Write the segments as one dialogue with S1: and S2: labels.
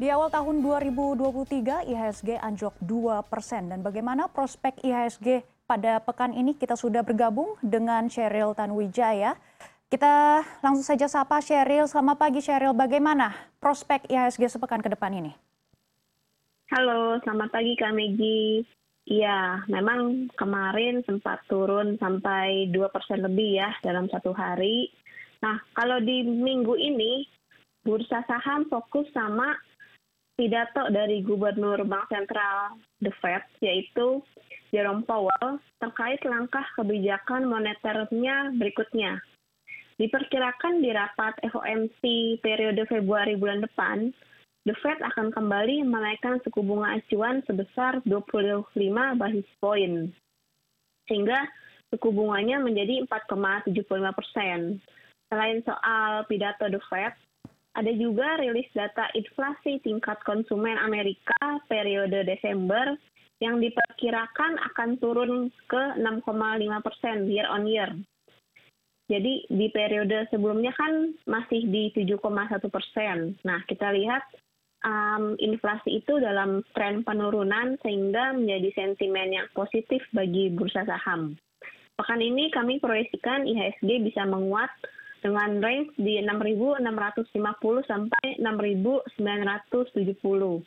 S1: Di awal tahun 2023, IHSG anjlok 2 persen. Dan bagaimana prospek IHSG pada pekan ini? Kita sudah bergabung dengan Sheryl Tanwijaya. Kita langsung saja sapa Sheryl. Selamat pagi Sheryl, bagaimana prospek IHSG sepekan ke depan ini?
S2: Halo, selamat pagi Kak Megi. Iya, memang kemarin sempat turun sampai 2 persen lebih ya dalam satu hari. Nah, kalau di minggu ini, bursa saham fokus sama pidato dari Gubernur Bank Sentral The Fed, yaitu Jerome Powell, terkait langkah kebijakan moneternya berikutnya. Diperkirakan di rapat FOMC periode Februari bulan depan, The Fed akan kembali menaikkan suku bunga acuan sebesar 25 basis point, sehingga suku bunganya menjadi 4,75 persen. Selain soal pidato The Fed, ada juga rilis data inflasi tingkat konsumen Amerika periode Desember yang diperkirakan akan turun ke 6,5 persen year on year. Jadi di periode sebelumnya kan masih di 7,1 persen. Nah kita lihat um, inflasi itu dalam tren penurunan sehingga menjadi sentimen yang positif bagi bursa saham. Pekan ini kami proyeksikan IHSG bisa menguat dengan range di 6.650 sampai 6.970.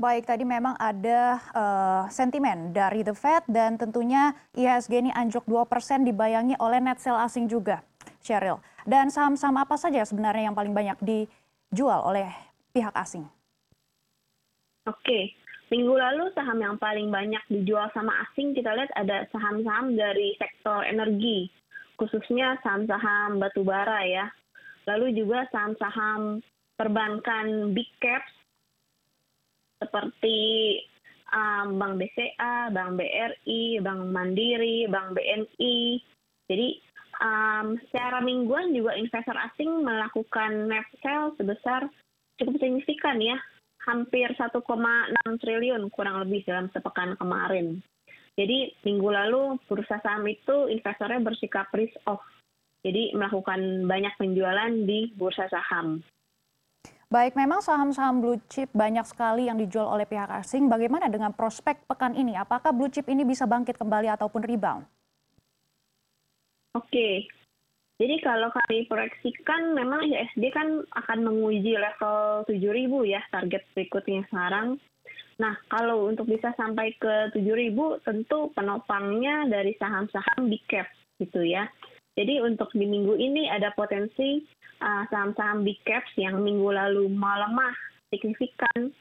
S1: Baik, tadi memang ada uh, sentimen dari The Fed dan tentunya IHSG ini anjlok 2% dibayangi oleh net sell asing juga, Cheryl. Dan saham-saham apa saja sebenarnya yang paling banyak dijual oleh pihak asing?
S2: Oke, minggu lalu saham yang paling banyak dijual sama asing kita lihat ada saham-saham dari sektor energi khususnya saham-saham batubara ya. Lalu juga saham-saham perbankan big caps seperti um, Bank BCA, Bank BRI, Bank Mandiri, Bank BNI. Jadi um, secara mingguan juga investor asing melakukan net sell sebesar cukup signifikan ya, hampir 1,6 triliun kurang lebih dalam sepekan kemarin. Jadi minggu lalu bursa saham itu investornya bersikap risk off. Jadi melakukan banyak penjualan di bursa saham.
S1: Baik, memang saham-saham blue chip banyak sekali yang dijual oleh pihak asing. Bagaimana dengan prospek pekan ini? Apakah blue chip ini bisa bangkit kembali ataupun rebound?
S2: Oke, jadi kalau kami proyeksikan memang ISD kan akan menguji level 7000 ya target berikutnya sekarang. Nah, kalau untuk bisa sampai ke 7.000 tentu penopangnya dari saham-saham big cap gitu ya. Jadi untuk di minggu ini ada potensi uh, saham-saham big caps yang minggu lalu melemah signifikan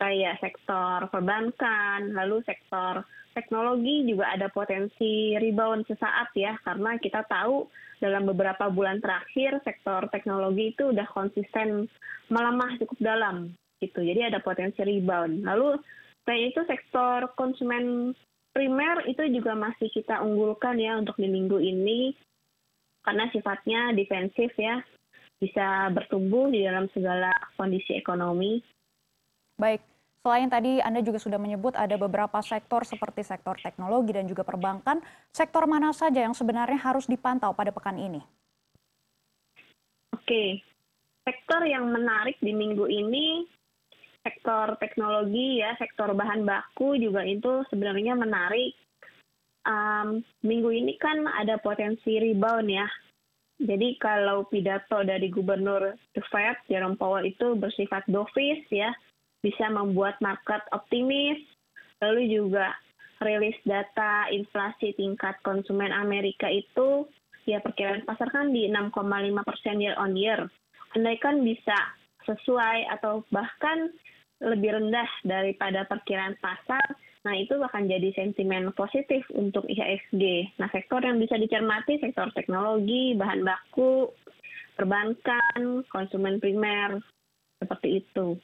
S2: kayak sektor perbankan, lalu sektor teknologi juga ada potensi rebound sesaat ya karena kita tahu dalam beberapa bulan terakhir sektor teknologi itu udah konsisten melemah cukup dalam gitu. Jadi ada potensi rebound. Lalu selain itu sektor konsumen primer itu juga masih kita unggulkan ya untuk di minggu ini karena sifatnya defensif ya bisa bertumbuh di dalam segala kondisi ekonomi.
S1: Baik, selain tadi Anda juga sudah menyebut ada beberapa sektor seperti sektor teknologi dan juga perbankan, sektor mana saja yang sebenarnya harus dipantau pada pekan ini?
S2: Oke, sektor yang menarik di minggu ini sektor teknologi ya, sektor bahan baku juga itu sebenarnya menarik. Um, minggu ini kan ada potensi rebound ya. Jadi kalau pidato dari Gubernur The Fed, Jerome Powell itu bersifat dovish ya, bisa membuat market optimis. Lalu juga rilis data inflasi tingkat konsumen Amerika itu ya perkiraan pasar kan di 6,5 persen year on year. Andaikan bisa sesuai atau bahkan lebih rendah daripada perkiraan pasar, nah itu akan jadi sentimen positif untuk IHSG. Nah sektor yang bisa dicermati sektor teknologi, bahan baku, perbankan, konsumen primer, seperti itu.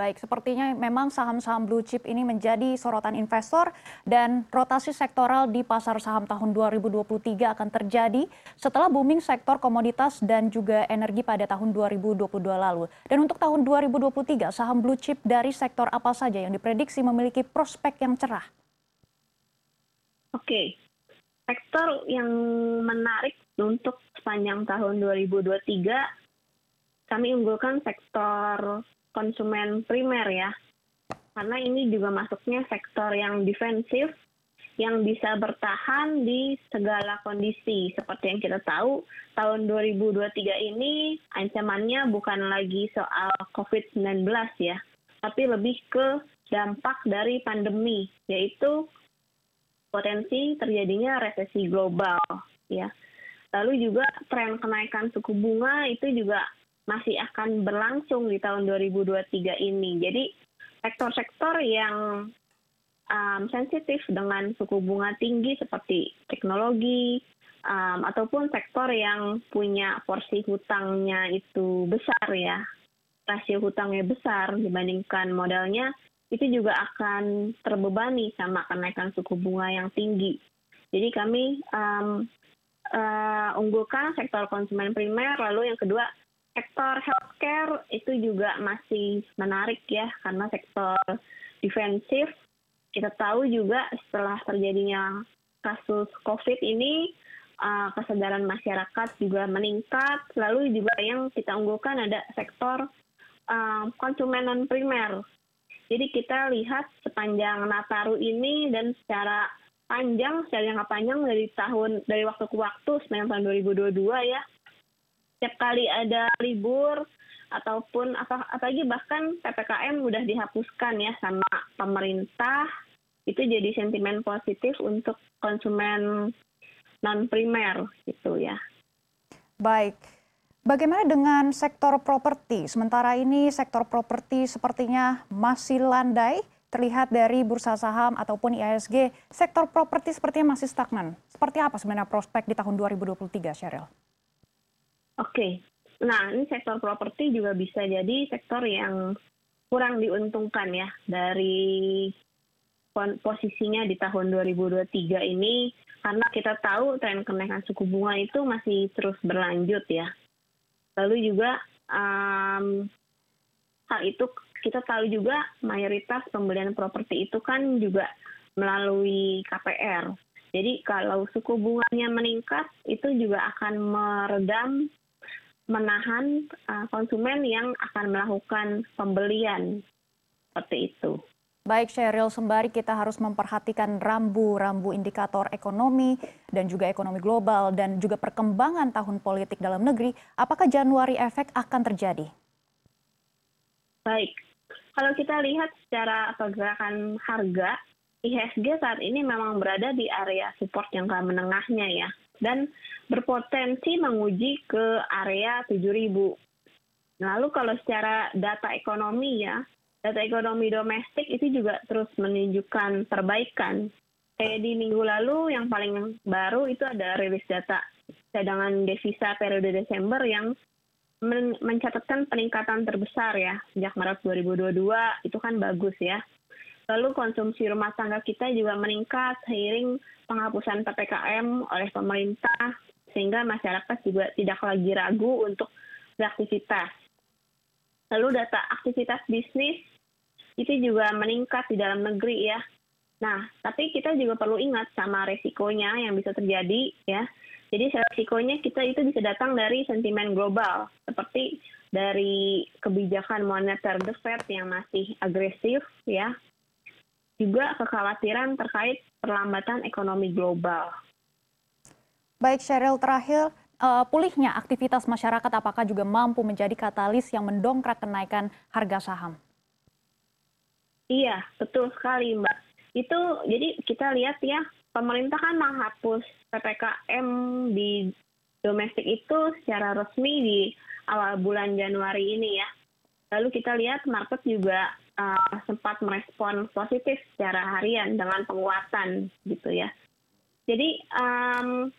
S1: Baik, sepertinya memang saham-saham blue chip ini menjadi sorotan investor dan rotasi sektoral di pasar saham tahun 2023 akan terjadi setelah booming sektor komoditas dan juga energi pada tahun 2022 lalu. Dan untuk tahun 2023, saham blue chip dari sektor apa saja yang diprediksi memiliki prospek yang cerah?
S2: Oke, sektor yang menarik untuk sepanjang tahun 2023 kami unggulkan sektor konsumen primer ya. Karena ini juga masuknya sektor yang defensif yang bisa bertahan di segala kondisi. Seperti yang kita tahu, tahun 2023 ini ancamannya bukan lagi soal COVID-19 ya, tapi lebih ke dampak dari pandemi, yaitu potensi terjadinya resesi global ya. Lalu juga tren kenaikan suku bunga itu juga masih akan berlangsung di tahun 2023 ini. Jadi sektor-sektor yang um, sensitif dengan suku bunga tinggi seperti teknologi um, ataupun sektor yang punya porsi hutangnya itu besar ya rasio hutangnya besar dibandingkan modalnya itu juga akan terbebani sama kenaikan suku bunga yang tinggi. Jadi kami um, uh, unggulkan sektor konsumen primer, lalu yang kedua sektor healthcare itu juga masih menarik ya karena sektor defensif kita tahu juga setelah terjadinya kasus COVID ini uh, kesadaran masyarakat juga meningkat. Lalu juga yang kita unggulkan ada sektor uh, konsumen non primer. Jadi kita lihat sepanjang Nataru ini dan secara panjang, secara jangka panjang dari tahun dari waktu ke waktu sepanjang tahun 2022 ya. Setiap kali ada libur ataupun apa apalagi bahkan ppkm sudah dihapuskan ya sama pemerintah itu jadi sentimen positif untuk konsumen non primer gitu ya.
S1: Baik. Bagaimana dengan sektor properti? Sementara ini sektor properti sepertinya masih landai terlihat dari bursa saham ataupun IISG. Sektor properti sepertinya masih stagnan. Seperti apa sebenarnya prospek di tahun 2023, Sheryl?
S2: Oke, Nah, ini sektor properti juga bisa jadi sektor yang kurang diuntungkan ya dari posisinya di tahun 2023 ini karena kita tahu tren kenaikan suku bunga itu masih terus berlanjut ya. Lalu juga um, hal itu kita tahu juga mayoritas pembelian properti itu kan juga melalui KPR. Jadi kalau suku bunganya meningkat itu juga akan meredam menahan uh, konsumen yang akan melakukan pembelian seperti itu.
S1: Baik Sheryl, sembari kita harus memperhatikan rambu-rambu indikator ekonomi dan juga ekonomi global dan juga perkembangan tahun politik dalam negeri, apakah Januari efek akan terjadi?
S2: Baik, kalau kita lihat secara pergerakan harga, IHSG saat ini memang berada di area support jangka menengahnya ya dan berpotensi menguji ke area 7000. Lalu kalau secara data ekonomi ya, data ekonomi domestik itu juga terus menunjukkan perbaikan. Kayak di minggu lalu yang paling baru itu ada rilis data cadangan devisa periode Desember yang mencatatkan peningkatan terbesar ya sejak Maret 2022 itu kan bagus ya. Lalu konsumsi rumah tangga kita juga meningkat seiring penghapusan PPKM oleh pemerintah sehingga masyarakat juga tidak lagi ragu untuk beraktivitas. Lalu data aktivitas bisnis itu juga meningkat di dalam negeri ya. Nah, tapi kita juga perlu ingat sama resikonya yang bisa terjadi ya. Jadi resikonya kita itu bisa datang dari sentimen global seperti dari kebijakan moneter The Fed yang masih agresif ya juga kekhawatiran terkait perlambatan ekonomi global.
S1: Baik, Sheryl, terakhir, uh, pulihnya aktivitas masyarakat apakah juga mampu menjadi katalis yang mendongkrak kenaikan harga saham?
S2: Iya, betul sekali, Mbak. Itu jadi kita lihat ya, pemerintah kan menghapus PPKM di domestik itu secara resmi di awal bulan Januari ini ya. Lalu kita lihat market juga uh, sempat merespon positif secara harian dengan penguatan gitu ya. Jadi um,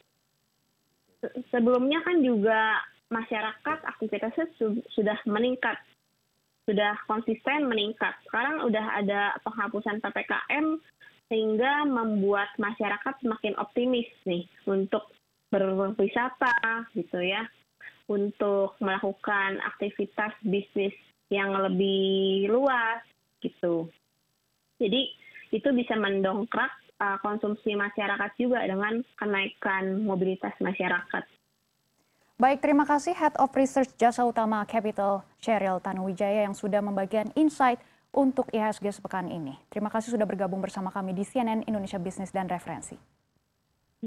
S2: sebelumnya kan juga masyarakat aktivitasnya su sudah meningkat, sudah konsisten meningkat. Sekarang udah ada penghapusan ppkm sehingga membuat masyarakat semakin optimis nih untuk berwisata gitu ya, untuk melakukan aktivitas bisnis yang lebih luas gitu. Jadi itu bisa mendongkrak uh, konsumsi masyarakat juga dengan kenaikan mobilitas masyarakat.
S1: Baik, terima kasih Head of Research Jasa Utama Capital, Cheryl Tanuwijaya yang sudah membagikan insight untuk IHSG sepekan ini. Terima kasih sudah bergabung bersama kami di CNN Indonesia Business dan Referensi.